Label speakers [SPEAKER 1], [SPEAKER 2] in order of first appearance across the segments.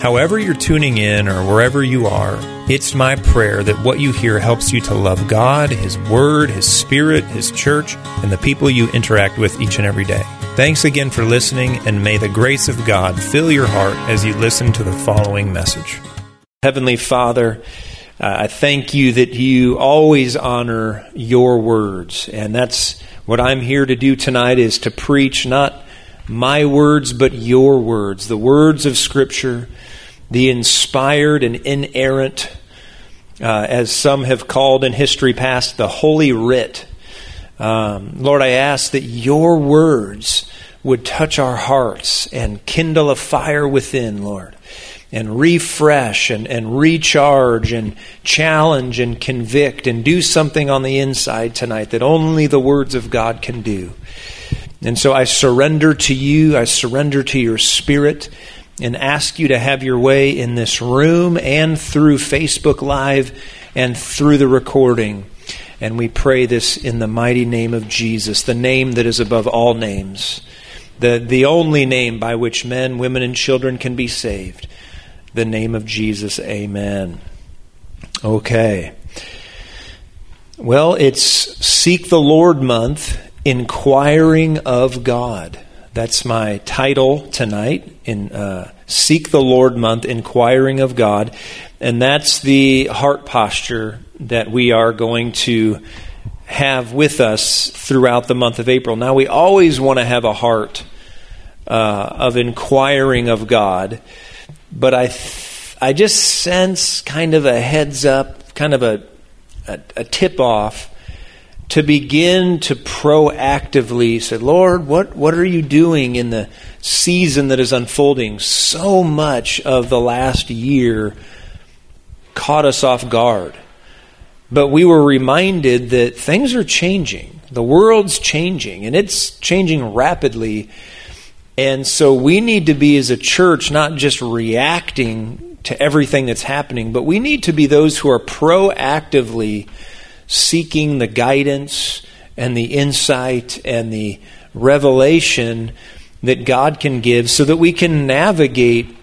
[SPEAKER 1] However, you're tuning in or wherever you are, it's my prayer that what you hear helps you to love God, His Word, His Spirit, His church, and the people you interact with each and every day. Thanks again for listening, and may the grace of God fill your heart as you listen to the following message. Heavenly Father, uh, I thank you that you always honor your words, and that's what I'm here to do tonight is to preach not my words, but your words, the words of Scripture the inspired and inerrant, uh, as some have called in history past, the Holy Writ. Um, Lord, I ask that your words would touch our hearts and kindle a fire within, Lord, and refresh and, and recharge and challenge and convict and do something on the inside tonight that only the words of God can do. And so I surrender to you, I surrender to your spirit and ask you to have your way in this room and through Facebook Live and through the recording. And we pray this in the mighty name of Jesus, the name that is above all names, the, the only name by which men, women, and children can be saved. The name of Jesus. Amen. Okay. Well, it's Seek the Lord month, inquiring of God. That's my title tonight in uh, Seek the Lord month, inquiring of God. And that's the heart posture that we are going to have with us throughout the month of April. Now, we always want to have a heart uh, of inquiring of God, but I, th- I just sense kind of a heads up, kind of a, a, a tip off to begin to proactively say, Lord, what, what are you doing in the season that is unfolding? So much of the last year caught us off guard. But we were reminded that things are changing. The world's changing, and it's changing rapidly. And so we need to be, as a church, not just reacting to everything that's happening, but we need to be those who are proactively seeking the guidance and the insight and the revelation that God can give so that we can navigate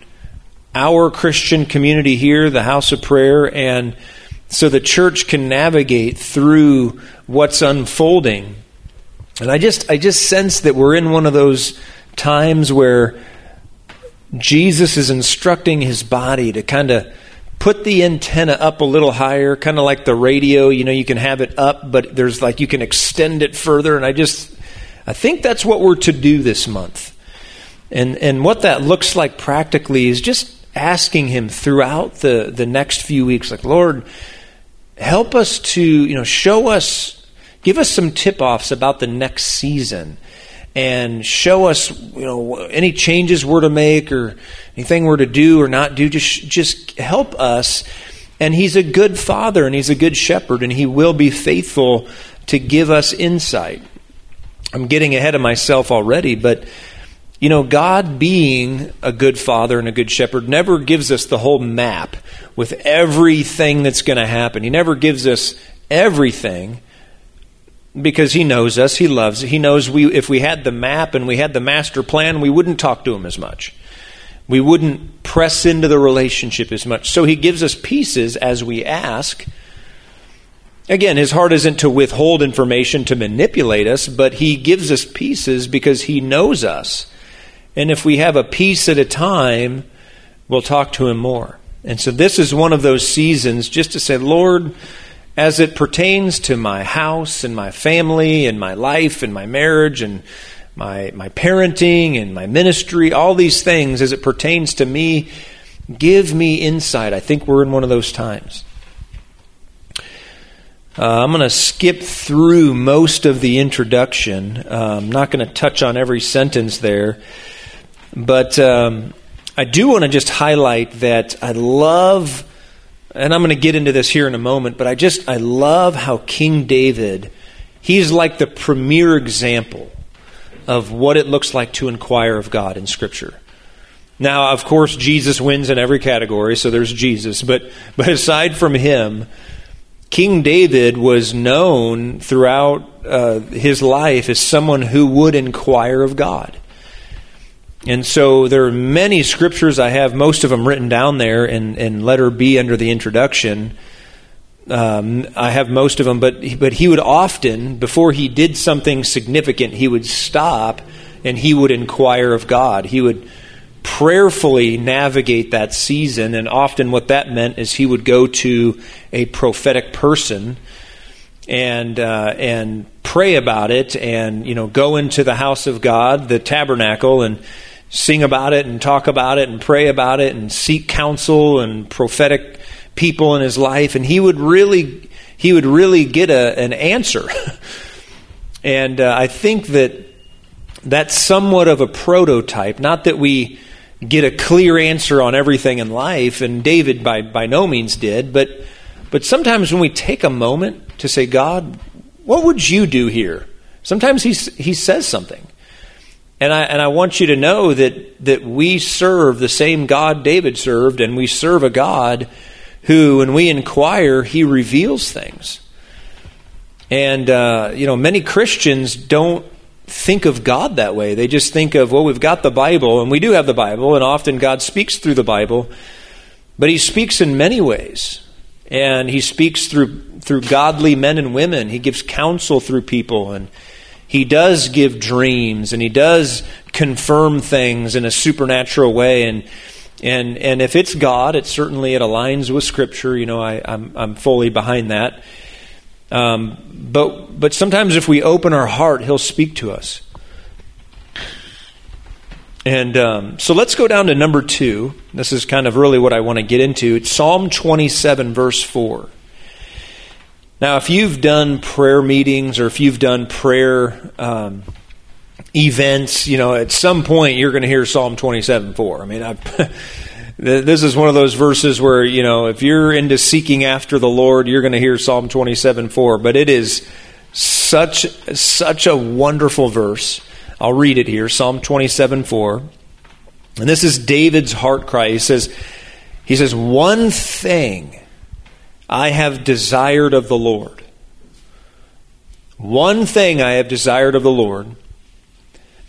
[SPEAKER 1] our Christian community here, the house of prayer, and so the church can navigate through what's unfolding. And I just I just sense that we're in one of those times where Jesus is instructing his body to kind of put the antenna up a little higher, kind of like the radio. You know, you can have it up, but there's like you can extend it further. And I just, I think that's what we're to do this month. And, and what that looks like practically is just asking Him throughout the, the next few weeks, like, Lord, help us to, you know, show us, give us some tip offs about the next season and show us, you know, any changes we're to make or anything we're to do or not do. Just, just help us. And He's a good Father and He's a good Shepherd, and He will be faithful to give us insight. I'm getting ahead of myself already, but you know, God being a good father and a good shepherd never gives us the whole map with everything that's going to happen. He never gives us everything because he knows us, he loves He knows we if we had the map and we had the master plan, we wouldn't talk to him as much. We wouldn't press into the relationship as much. So he gives us pieces as we ask. Again, his heart isn't to withhold information to manipulate us, but he gives us pieces because he knows us. And if we have a piece at a time, we'll talk to him more. And so this is one of those seasons just to say, Lord, as it pertains to my house and my family and my life and my marriage and my, my parenting and my ministry, all these things as it pertains to me, give me insight. I think we're in one of those times. Uh, I'm going to skip through most of the introduction. Uh, I'm not going to touch on every sentence there. But um, I do want to just highlight that I love and I'm going to get into this here in a moment, but I just, I love how King David he's like the premier example of what it looks like to inquire of God in Scripture. Now, of course, Jesus wins in every category, so there's Jesus. But, but aside from him, King David was known throughout uh, his life as someone who would inquire of God. And so there are many scriptures I have, most of them written down there in, in letter B under the introduction. Um, I have most of them, but but he would often, before he did something significant, he would stop and he would inquire of God. He would prayerfully navigate that season, and often what that meant is he would go to a prophetic person and uh, and pray about it, and you know go into the house of God, the tabernacle, and sing about it and talk about it and pray about it and seek counsel and prophetic people in his life. And he would really he would really get a, an answer. And uh, i think that that's somewhat of a prototype. Not that we get a clear answer on everything in life and david by, by no means did but but sometimes when we take a moment to say god what would you do here? Sometimes he, he says something and I, and I want you to know that, that we serve the same God David served, and we serve a God who, when we inquire, he reveals things. And, uh, you know, many Christians don't think of God that way. They just think of, well, we've got the Bible, and we do have the Bible, and often God speaks through the Bible, but he speaks in many ways. And he speaks through, through godly men and women. He gives counsel through people, and he does give dreams and he does confirm things in a supernatural way and and and if it's God, it certainly it aligns with Scripture. You know, I, I'm I'm fully behind that. Um, but but sometimes if we open our heart, He'll speak to us. And um, so let's go down to number two. This is kind of really what I want to get into. It's Psalm 27, verse 4. Now, if you've done prayer meetings or if you've done prayer um, events, you know, at some point you're going to hear Psalm 27 4. I mean, I, this is one of those verses where, you know, if you're into seeking after the Lord, you're going to hear Psalm 27 4. But it is such, such a wonderful verse. I'll read it here Psalm 27 4. And this is David's heart cry. He says, he says, One thing I have desired of the Lord. One thing I have desired of the Lord,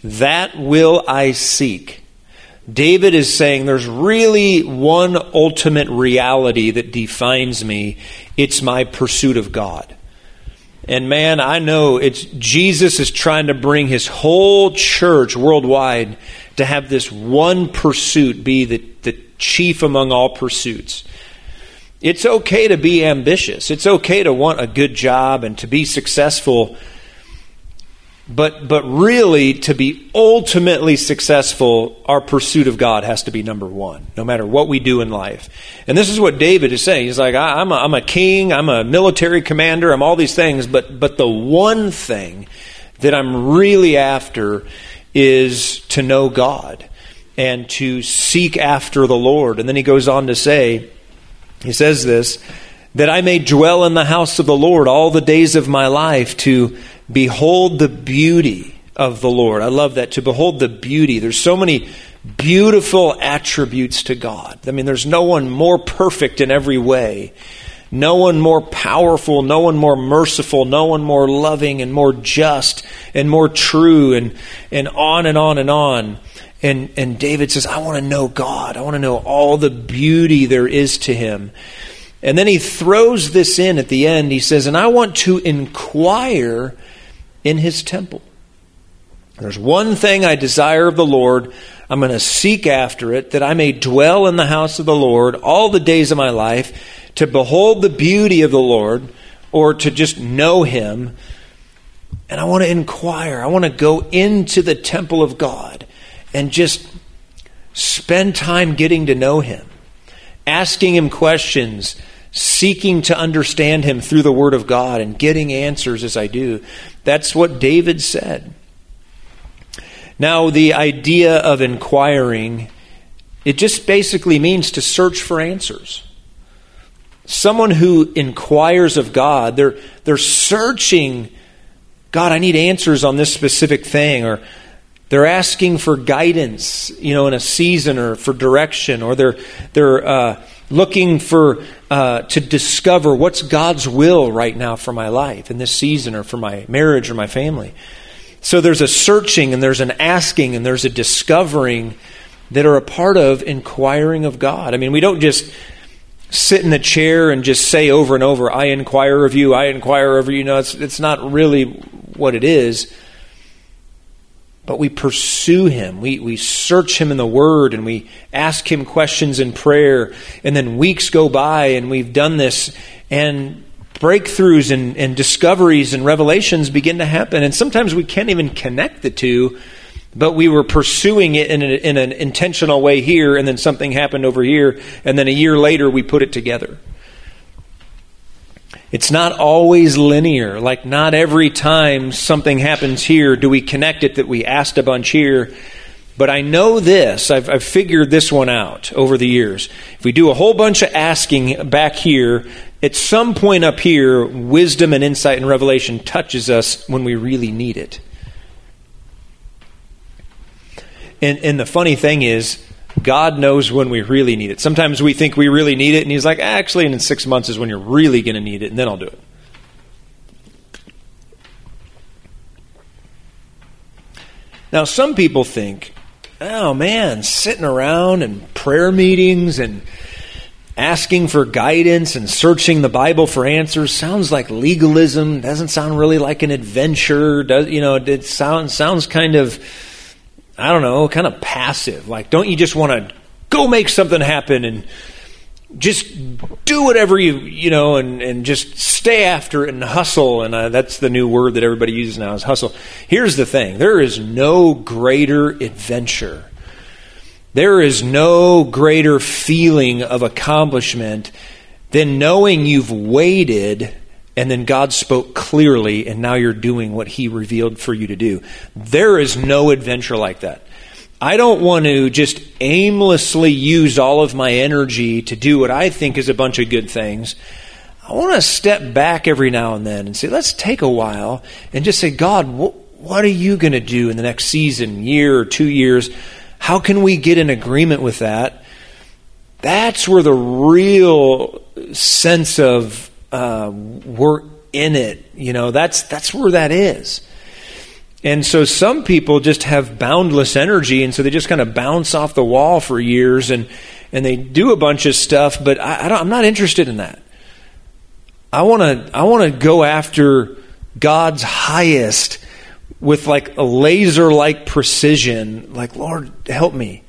[SPEAKER 1] that will I seek. David is saying there's really one ultimate reality that defines me. It's my pursuit of God. And man, I know it's Jesus is trying to bring his whole church worldwide to have this one pursuit be the, the chief among all pursuits. It's okay to be ambitious. It's okay to want a good job and to be successful. But, but really, to be ultimately successful, our pursuit of God has to be number one, no matter what we do in life. And this is what David is saying. He's like, I, am a, I'm a king, I'm a military commander, I'm all these things, but, but the one thing that I'm really after is to know God and to seek after the Lord. And then he goes on to say, he says this that I may dwell in the house of the Lord all the days of my life to behold the beauty of the Lord. I love that, to behold the beauty. There's so many beautiful attributes to God. I mean, there's no one more perfect in every way, no one more powerful, no one more merciful, no one more loving and more just and more true, and, and on and on and on. And, and David says, I want to know God. I want to know all the beauty there is to him. And then he throws this in at the end. He says, And I want to inquire in his temple. There's one thing I desire of the Lord. I'm going to seek after it, that I may dwell in the house of the Lord all the days of my life, to behold the beauty of the Lord, or to just know him. And I want to inquire. I want to go into the temple of God and just spend time getting to know Him, asking Him questions, seeking to understand Him through the Word of God, and getting answers as I do. That's what David said. Now, the idea of inquiring, it just basically means to search for answers. Someone who inquires of God, they're, they're searching God, I need answers on this specific thing, or they're asking for guidance, you know, in a season or for direction, or they're they're uh, looking for uh, to discover what's God's will right now for my life in this season, or for my marriage or my family. So there's a searching and there's an asking and there's a discovering that are a part of inquiring of God. I mean, we don't just sit in the chair and just say over and over, I inquire of you, I inquire of you. You know, it's, it's not really what it is. But we pursue him. We, we search him in the word and we ask him questions in prayer. And then weeks go by and we've done this. And breakthroughs and, and discoveries and revelations begin to happen. And sometimes we can't even connect the two, but we were pursuing it in, a, in an intentional way here, and then something happened over here, and then a year later we put it together. It's not always linear. Like, not every time something happens here do we connect it that we asked a bunch here. But I know this, I've, I've, figured this one out over the years. If we do a whole bunch of asking back here, at some point up here, wisdom and insight and revelation touches us when we really need it. And, and the funny thing is, God knows when we really need it. Sometimes we think we really need it, and He's like, actually, in six months is when you're really going to need it, and then I'll do it. Now, some people think, oh man, sitting around and prayer meetings and asking for guidance and searching the Bible for answers sounds like legalism. Doesn't sound really like an adventure. Does you know? It sounds sounds kind of I don't know, kind of passive. Like, don't you just want to go make something happen and just do whatever you you know and and just stay after it and hustle. And uh, that's the new word that everybody uses now is hustle. Here's the thing. There is no greater adventure. There is no greater feeling of accomplishment than knowing you've waited and then God spoke clearly and now you're doing what He revealed for you to do. There is no adventure like that. I don't want to just aimlessly use all of my energy to do what I think is a bunch of good things. I want to step back every now and then and say, let's take a while and just say, God, what are you going to do in the next season, year, or two years? How can we get in agreement with that? That's where the real sense of uh, we're in it, you know, that's that's where that is. And so some people just have boundless energy, and so they just kind of bounce off the wall for years, and and they do a bunch of stuff. But I, I am not interested in that. I want to I want to go after God's highest with like a laser like precision, like, Lord, help me.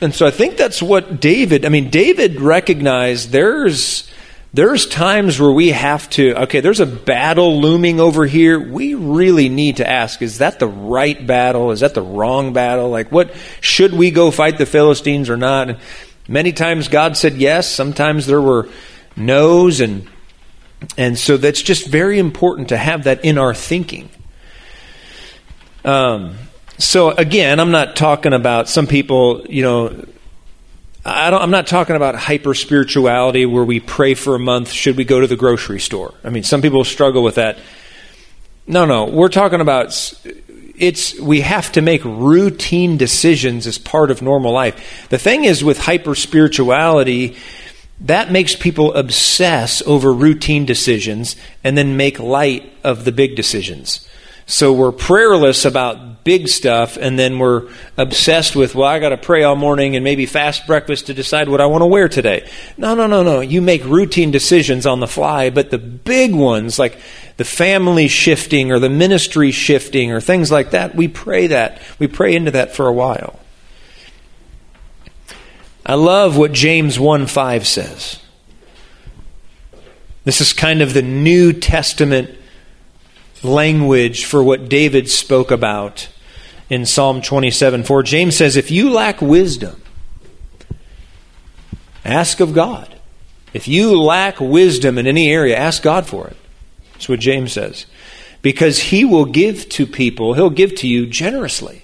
[SPEAKER 1] And so I think that's what David, I mean, David recognized there's there's times where we have to okay there's a battle looming over here. We really need to ask is that the right battle? Is that the wrong battle? Like what should we go fight the philistines or not? And many times god said yes. Sometimes there were no's and and so that's just very important to have that in our thinking. Um, so again, I'm not talking about some people, you know, I am not talking about hyper spirituality where we pray for a month. Should we go to the grocery store? I mean, some people struggle with that. No, no, we're talking about it's we have to make routine decisions as part of normal life. The thing is with hyper spirituality that makes people obsess over routine decisions and then make light of the big decisions. So we're prayerless about big stuff, and then we're obsessed with, well, I got to pray all morning and maybe fast breakfast to decide what I want to wear today. No, no, no, no. You make routine decisions on the fly, but the big ones, like the family shifting or the ministry shifting or things like that, we pray that. We pray into that for a while. I love what James 1 5 says. This is kind of the New Testament language for what David spoke about in Psalm 27 4. James says, If you lack wisdom, ask of God. If you lack wisdom in any area, ask God for it. That's what James says. Because he will give to people, he'll give to you generously.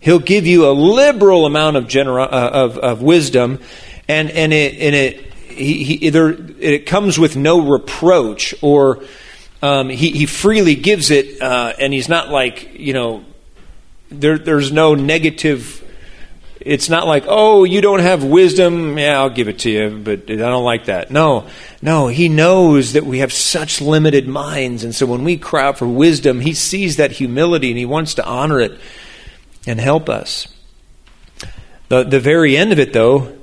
[SPEAKER 1] He'll give you a liberal amount of, genera- uh, of, of wisdom, and, and it, and it, he, he, either, it comes with no reproach or, um, he, he freely gives it, uh, and he's not like, you know, there, there's no negative. It's not like, oh, you don't have wisdom. Yeah, I'll give it to you, but I don't like that. No, no, he knows that we have such limited minds. And so when we cry out for wisdom, he sees that humility and he wants to honor it and help us. The, the very end of it, though,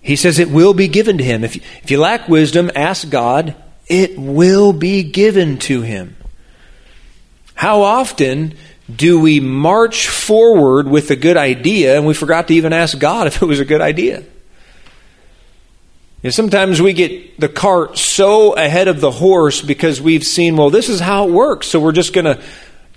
[SPEAKER 1] he says it will be given to him. If, if you lack wisdom, ask God, it will be given to him. How often do we march forward with a good idea and we forgot to even ask God if it was a good idea? You know, sometimes we get the cart so ahead of the horse because we've seen, well, this is how it works, so we're just going to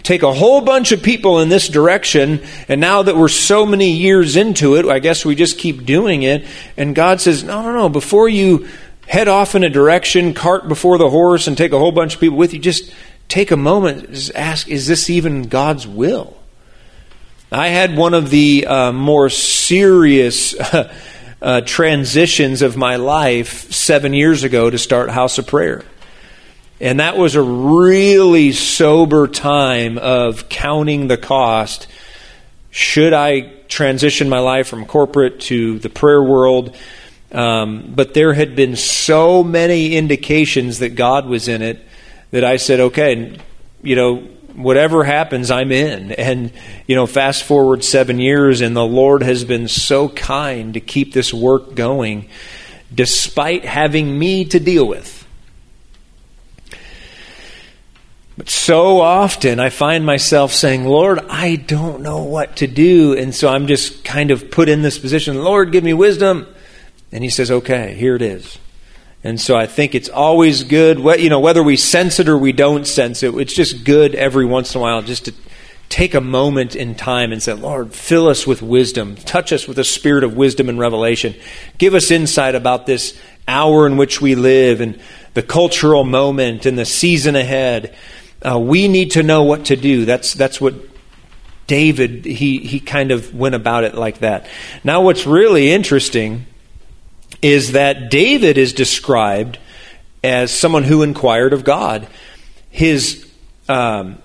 [SPEAKER 1] take a whole bunch of people in this direction, and now that we're so many years into it, I guess we just keep doing it. And God says, no, no, no, before you head off in a direction, cart before the horse, and take a whole bunch of people with you, just take a moment, ask, is this even God's will? I had one of the uh, more serious uh, transitions of my life seven years ago to start House of Prayer. And that was a really sober time of counting the cost. Should I transition my life from corporate to the prayer world? Um, but there had been so many indications that God was in it that I said, okay, you know, whatever happens, I'm in. And, you know, fast forward seven years, and the Lord has been so kind to keep this work going despite having me to deal with. But so often I find myself saying, Lord, I don't know what to do. And so I'm just kind of put in this position, Lord, give me wisdom. And He says, okay, here it is. And so I think it's always good, you know, whether we sense it or we don't sense it, it's just good every once in a while just to take a moment in time and say, Lord, fill us with wisdom. Touch us with a spirit of wisdom and revelation. Give us insight about this hour in which we live and the cultural moment and the season ahead. Uh, we need to know what to do. That's, that's what David, he, he kind of went about it like that. Now, what's really interesting is that David is described as someone who inquired of God. His um,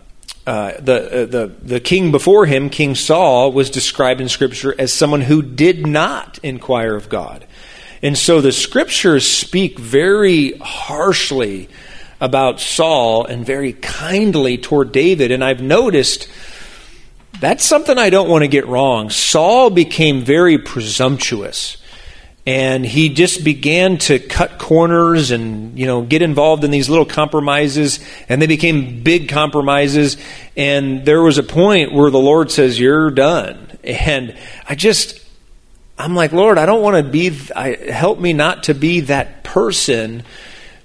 [SPEAKER 1] uh, the, uh, the, the king before him, King Saul, was described in Scripture as someone who did not inquire of God. And so the Scriptures speak very harshly about Saul and very kindly toward David. And I've noticed that's something I don't want to get wrong. Saul became very presumptuous. And he just began to cut corners and, you know, get involved in these little compromises. And they became big compromises. And there was a point where the Lord says, You're done. And I just, I'm like, Lord, I don't want to be, I, help me not to be that person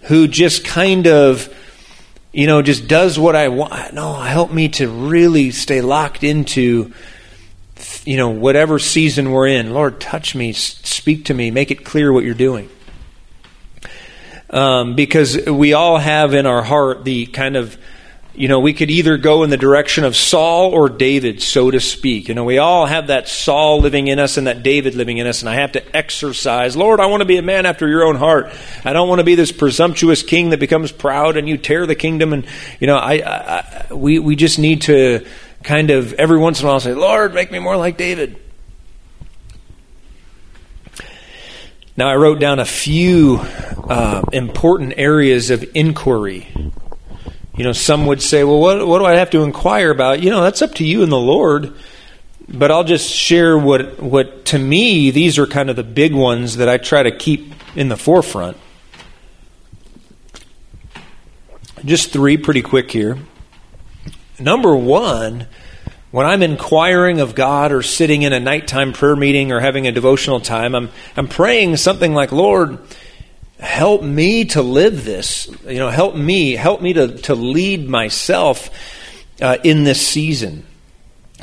[SPEAKER 1] who just kind of, you know, just does what I want. No, help me to really stay locked into, you know, whatever season we're in. Lord, touch me, speak to me, make it clear what you're doing. Um, because we all have in our heart the kind of you know, we could either go in the direction of Saul or David, so to speak. You know, we all have that Saul living in us and that David living in us, and I have to exercise. Lord, I want to be a man after your own heart. I don't want to be this presumptuous king that becomes proud and you tear the kingdom. And, you know, I, I we, we just need to kind of every once in a while say, Lord, make me more like David. Now, I wrote down a few uh, important areas of inquiry you know, some would say, well, what, what do I have to inquire about? You know, that's up to you and the Lord. But I'll just share what, what to me, these are kind of the big ones that I try to keep in the forefront. Just three pretty quick here. Number one, when I'm inquiring of God or sitting in a nighttime prayer meeting or having a devotional time, I'm, I'm praying something like, Lord, help me to live this. You know, help me, help me to, to lead myself uh, in this season.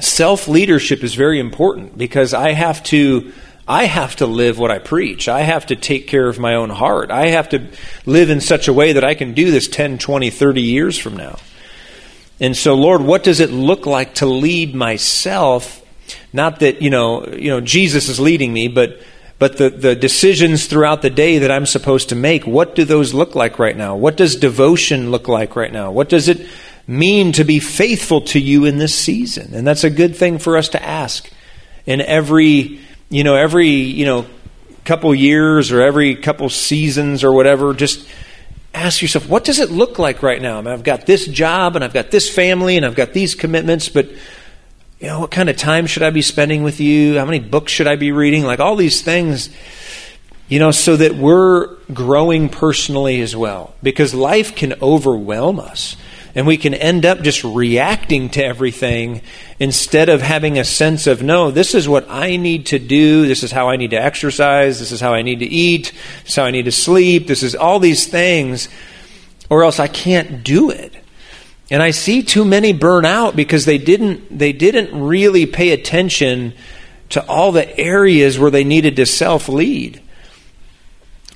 [SPEAKER 1] Self leadership is very important because I have to. I have to live what I preach. I have to take care of my own heart. I have to live in such a way that I can do this 10, 20, 30 years from now. And so, Lord, what does it look like to lead myself? Not that, you know, you know, Jesus is leading me, but but the, the decisions throughout the day that I'm supposed to make, what do those look like right now? What does devotion look like right now? What does it mean to be faithful to you in this season? And that's a good thing for us to ask in every, you know, every, you know, couple years or every couple seasons or whatever, just ask yourself, what does it look like right now? I mean, I've got this job and I've got this family and I've got these commitments, but you know, what kind of time should I be spending with you? How many books should I be reading? Like all these things, you know, so that we're growing personally as well. Because life can overwhelm us. And we can end up just reacting to everything instead of having a sense of, no, this is what I need to do. This is how I need to exercise. This is how I need to eat. This is how I need to sleep. This is all these things, or else I can't do it. And I see too many burn out because they didn't, they didn't really pay attention to all the areas where they needed to self lead.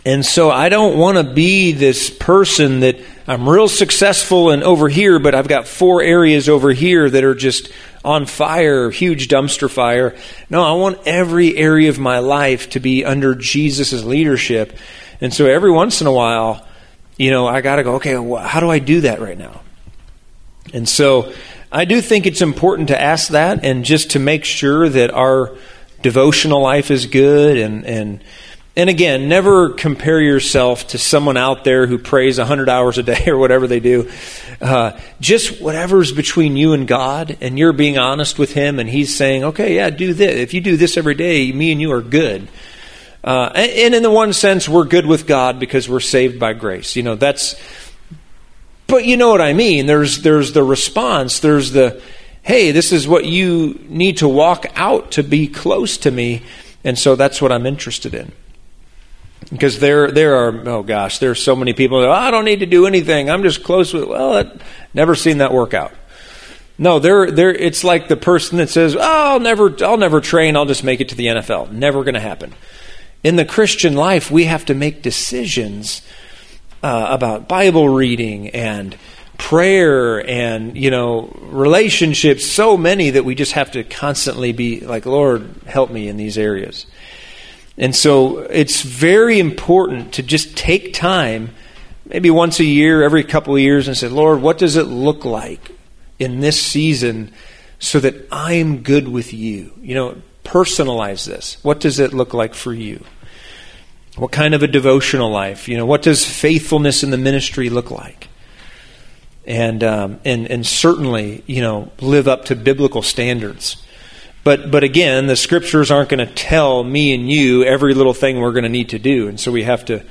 [SPEAKER 1] And so I don't want to be this person that I'm real successful and over here, but I've got four areas over here that are just on fire, huge dumpster fire. No, I want every area of my life to be under Jesus' leadership. And so every once in a while, you know, I got to go, okay, how do I do that right now? And so I do think it's important to ask that and just to make sure that our devotional life is good and and and again, never compare yourself to someone out there who prays 100 hours a day or whatever they do. Uh, just whatever's between you and God, and you're being honest with Him, and He's saying, okay, yeah, do this. If you do this every day, me and you are good. Uh, and, and in the one sense, we're good with God because we're saved by grace. You know, that's but you know what I mean. There's there's the response. There's the hey, this is what you need to walk out to be close to me, and so that's what I'm interested in. Because there there are oh gosh, there are so many people that oh, I don't need to do anything. I'm just close with well, I've never seen that work out. No, they're, they're, it's like the person that says, oh, I'll never, I'll never train, I'll just make it to the NFL. Never going to happen. In the Christian life, we have to make decisions uh, about Bible reading and prayer and you know relationships so many that we just have to constantly be like lord help me in these areas and so it's very important to just take time maybe once a year every couple of years and say lord what does it look like in this season so that i'm good with you you know personalize this what does it look like for you what kind of a devotional life? You know, what does faithfulness in the ministry look like? And um, and and certainly, you know, live up to biblical standards. But but again, the scriptures aren't going to tell me and you every little thing we're going to need to do, and so we have to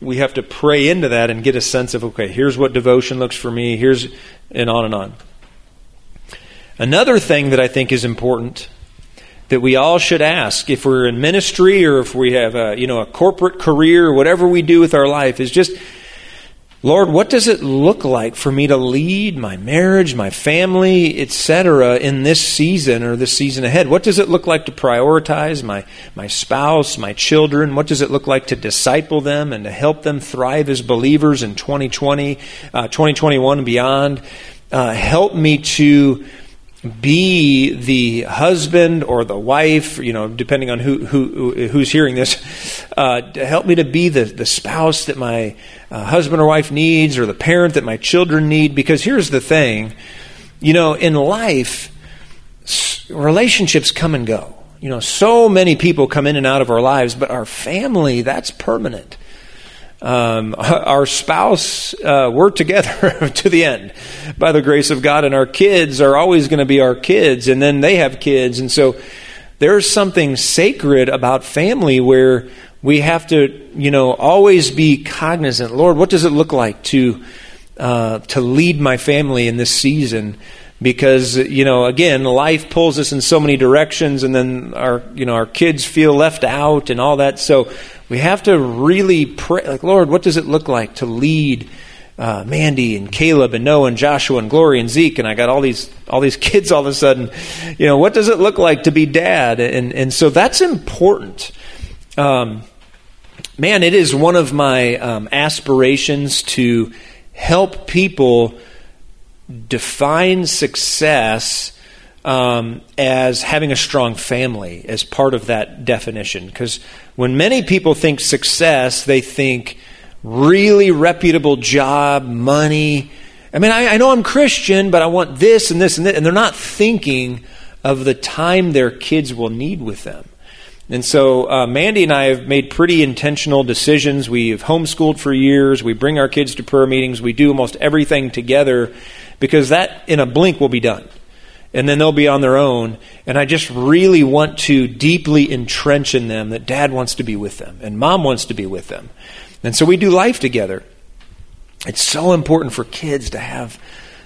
[SPEAKER 1] we have to pray into that and get a sense of okay, here's what devotion looks for me. Here's and on and on. Another thing that I think is important that we all should ask if we're in ministry or if we have a, you know, a corporate career whatever we do with our life is just, Lord, what does it look like for me to lead my marriage, my family, etc., in this season or this season ahead? What does it look like to prioritize my, my spouse, my children? What does it look like to disciple them and to help them thrive as believers in 2020, uh, 2021 and beyond? Uh, help me to be the husband or the wife, you know, depending on who, who who's hearing this, uh, help me to be the, the spouse that my uh, husband or wife needs or the parent that my children need. Because here's the thing, you know, in life, relationships come and go. You know, so many people come in and out of our lives, but our family, that's permanent. Um, our spouse, uh, we're together to the end by the grace of God, and our kids are always going to be our kids, and then they have kids. And so there's something sacred about family where we have to, you know, always be cognizant. Lord, what does it look like to uh, to lead my family in this season? Because you know, again, life pulls us in so many directions, and then our you know our kids feel left out and all that. So we have to really pray, like, Lord, what does it look like to lead uh, Mandy and Caleb and Noah and Joshua and Glory and Zeke? And I got all these all these kids all of a sudden. You know, what does it look like to be dad? And and so that's important. Um, man, it is one of my um, aspirations to help people define success um, as having a strong family as part of that definition. Because when many people think success, they think really reputable job, money. I mean, I, I know I'm Christian, but I want this and this and this. And they're not thinking of the time their kids will need with them. And so uh, Mandy and I have made pretty intentional decisions. We've homeschooled for years. We bring our kids to prayer meetings. We do almost everything together because that, in a blink, will be done. And then they'll be on their own. And I just really want to deeply entrench in them that dad wants to be with them and mom wants to be with them. And so we do life together. It's so important for kids to have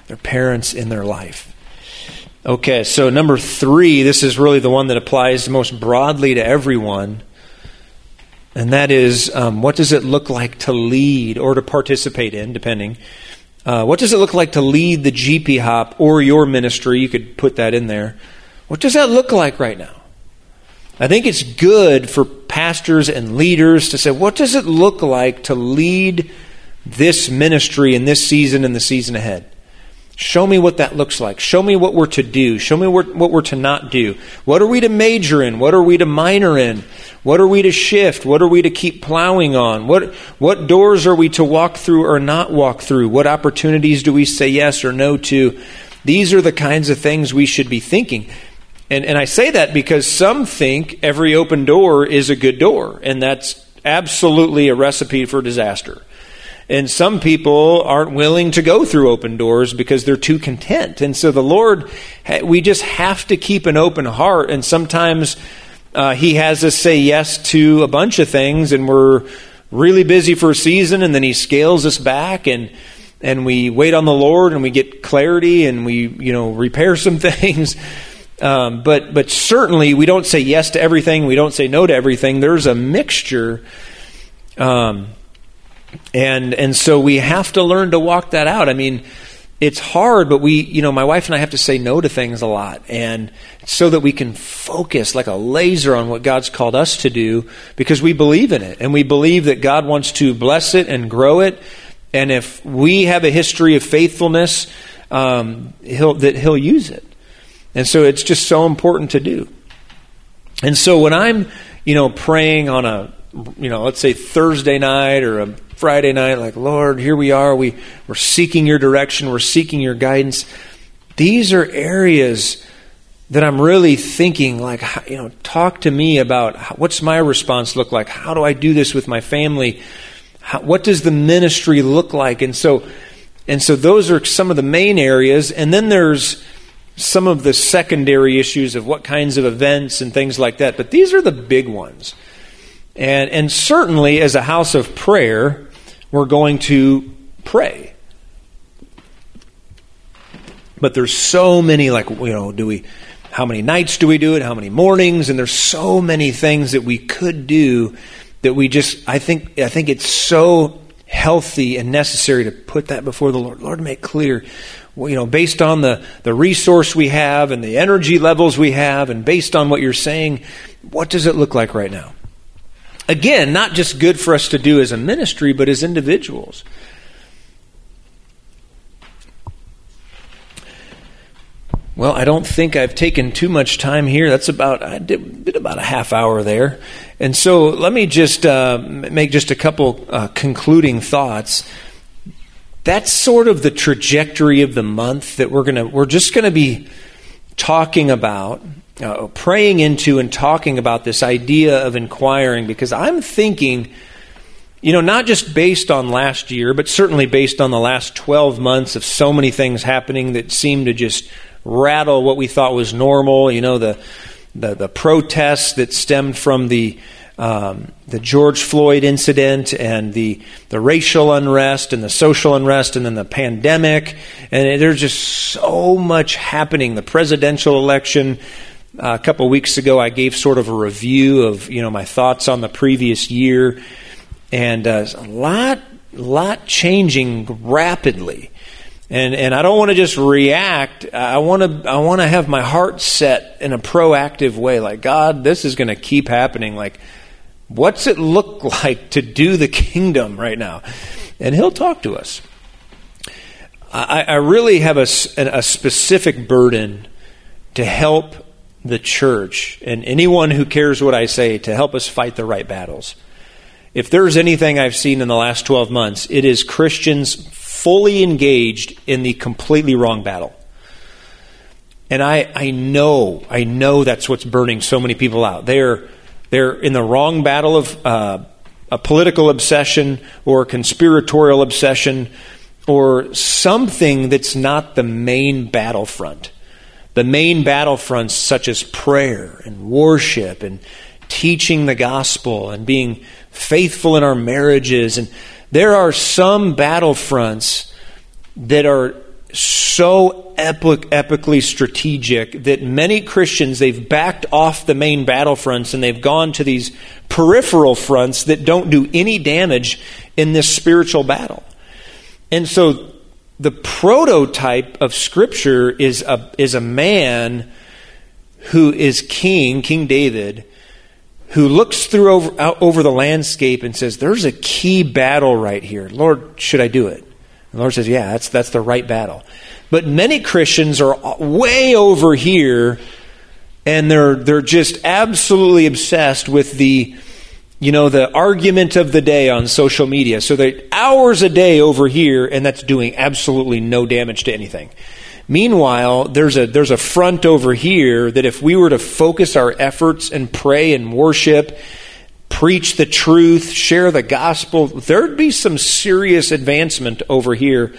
[SPEAKER 1] their parents in their life. Okay, so number three, this is really the one that applies most broadly to everyone. And that is um, what does it look like to lead or to participate in, depending? Uh, what does it look like to lead the GP Hop or your ministry? You could put that in there. What does that look like right now? I think it's good for pastors and leaders to say, what does it look like to lead this ministry in this season and the season ahead? Show me what that looks like. Show me what we're to do. Show me what, we're to not do. What are we to major in? What are we to minor in? What are we to shift? What are we to keep plowing on? What, what doors are we to walk through or not walk through? What opportunities do we say yes or no to? These are the kinds of things we should be thinking. And, and I say that because some think every open door is a good door, and that's absolutely a recipe for disaster. And some people aren't willing to go through open doors because they're too content. And so the Lord, we just have to keep an open heart. And sometimes uh, He has us say yes to a bunch of things, and we're really busy for a season, and then He scales us back, and and we wait on the Lord, and we get clarity, and we you know repair some things. Um, but but certainly we don't say yes to everything. We don't say no to everything. There's a mixture. Um, and and so we have to learn to walk that out. I mean, it's hard, but we, you know, my wife and I have to say no to things a lot, and so that we can focus like a laser on what God's called us to do, because we believe in it, and we believe that God wants to bless it and grow it. And if we have a history of faithfulness, um, he'll that He'll use it. And so it's just so important to do. And so when I'm, you know, praying on a, you know, let's say Thursday night or a Friday night, like, Lord, here we are. We, we're seeking your direction, we're seeking your guidance. These are areas that I'm really thinking, like, you know, talk to me about what's my response look like? How do I do this with my family? How, what does the ministry look like? And so, and so those are some of the main areas. And then there's some of the secondary issues of what kinds of events and things like that. But these are the big ones. And, and certainly, as a house of prayer, we're going to pray. But there's so many, like, you know, do we, how many nights do we do it? How many mornings? And there's so many things that we could do that we just, I think, I think it's so healthy and necessary to put that before the Lord. Lord, make clear, you know, based on the, the resource we have and the energy levels we have, and based on what you're saying, what does it look like right now? Again, not just good for us to do as a ministry, but as individuals. Well, I don't think I've taken too much time here. That's about I did, did about a half hour there, and so let me just uh, make just a couple uh, concluding thoughts. That's sort of the trajectory of the month that we're gonna we're just gonna be talking about uh, praying into and talking about this idea of inquiring because I'm thinking, you know, not just based on last year, but certainly based on the last 12 months of so many things happening that seem to just rattle what we thought was normal. You know, the the, the protests that stemmed from the um, the George Floyd incident and the the racial unrest and the social unrest and then the pandemic and there's just so much happening. The presidential election, uh, a couple weeks ago, I gave sort of a review of you know my thoughts on the previous year, and uh, a lot, lot changing rapidly. And, and I don't want to just react. I want to I want to have my heart set in a proactive way. Like God, this is going to keep happening. Like, what's it look like to do the kingdom right now? And He'll talk to us. I, I really have a, a specific burden to help the church and anyone who cares what I say to help us fight the right battles. If there's anything I've seen in the last 12 months, it is Christians fully engaged in the completely wrong battle. And I, I know, I know that's what's burning so many people out. They're, they're in the wrong battle of uh, a political obsession or conspiratorial obsession or something that's not the main battlefront. The main battlefronts, such as prayer and worship and teaching the gospel and being faithful in our marriages. And there are some battlefronts that are so epic, epically strategic that many Christians they've backed off the main battlefronts and they've gone to these peripheral fronts that don't do any damage in this spiritual battle. And so the prototype of Scripture is a, is a man who is king, King David, who looks through over, out over the landscape and says, There's a key battle right here. Lord, should I do it? The Lord says, Yeah, that's, that's the right battle. But many Christians are way over here and they're, they're just absolutely obsessed with the you know, the argument of the day on social media. So they're hours a day over here, and that's doing absolutely no damage to anything. Meanwhile, there's a, there's a front over here that if we were to focus our efforts and pray and worship, preach the truth, share the gospel, there'd be some serious advancement over here.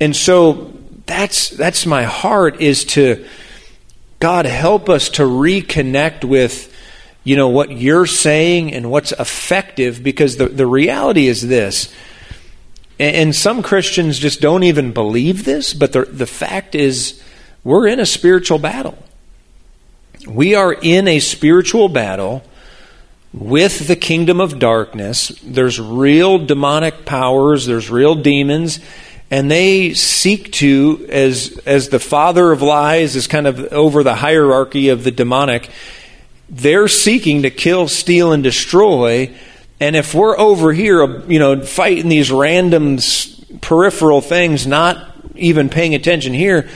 [SPEAKER 1] And so that's, that's my heart is to, God, help us to reconnect with you know, what you're saying and what's effective because the, the reality is this. And, and some Christians just don't even believe this, but the, the fact is we're in a spiritual battle. We are in a spiritual battle with the kingdom of darkness. There's real demonic powers, there's real demons, and they seek to, as, as the father of lies is kind of over the hierarchy of the demonic, they're seeking to kill, steal, and destroy. And if we're over here, you know, fighting these random peripheral things, not even paying attention here,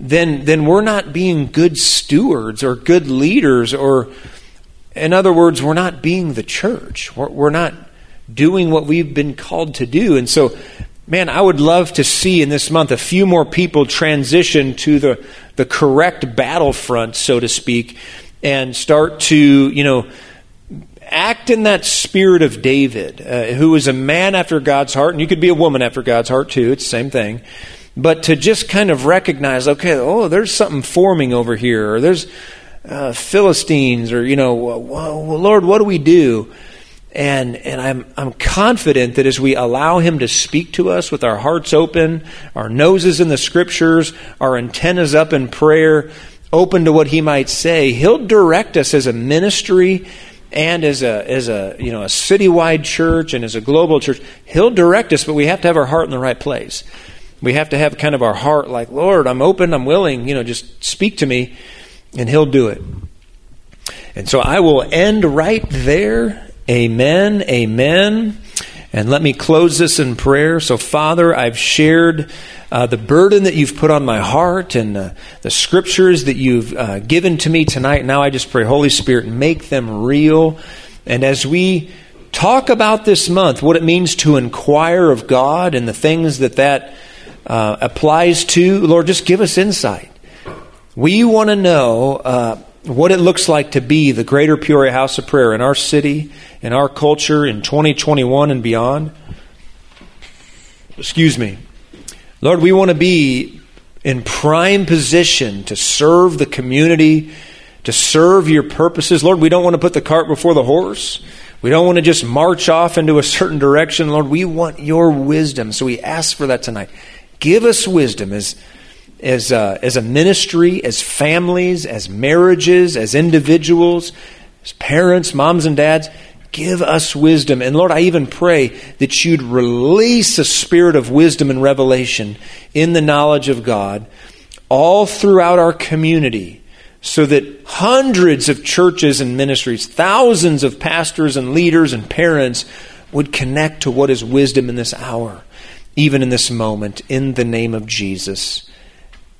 [SPEAKER 1] then then we're not being good stewards or good leaders, or in other words, we're not being the church. We're, we're not doing what we've been called to do. And so, man, I would love to see in this month a few more people transition to the the correct battlefront, so to speak and start to, you know, act in that spirit of David, uh, who was a man after God's heart, and you could be a woman after God's heart too, it's the same thing. But to just kind of recognize, okay, oh, there's something forming over here, or there's uh, Philistines, or, you know, well, Lord, what do we do? And, and I'm, I'm confident that as we allow Him to speak to us with our hearts open, our noses in the scriptures, our antennas up in prayer, open to what he might say, he'll direct us as a ministry and as a as a you know a citywide church and as a global church. He'll direct us, but we have to have our heart in the right place. We have to have kind of our heart like, Lord, I'm open, I'm willing, you know, just speak to me, and he'll do it. And so I will end right there. Amen. Amen. And let me close this in prayer. So, Father, I've shared uh, the burden that you've put on my heart and uh, the scriptures that you've uh, given to me tonight. Now I just pray, Holy Spirit, make them real. And as we talk about this month, what it means to inquire of God and the things that that uh, applies to, Lord, just give us insight. We want to know uh, what it looks like to be the greater Peoria House of Prayer in our city, in our culture, in 2021 and beyond. Excuse me. Lord, we want to be in prime position to serve the community, to serve your purposes. Lord, we don't want to put the cart before the horse. We don't want to just march off into a certain direction. Lord, we want your wisdom. So we ask for that tonight. Give us wisdom as, as, a, as a ministry, as families, as marriages, as individuals, as parents, moms, and dads. Give us wisdom. And Lord, I even pray that you'd release a spirit of wisdom and revelation in the knowledge of God all throughout our community so that hundreds of churches and ministries, thousands of pastors and leaders and parents would connect to what is wisdom in this hour, even in this moment, in the name of Jesus.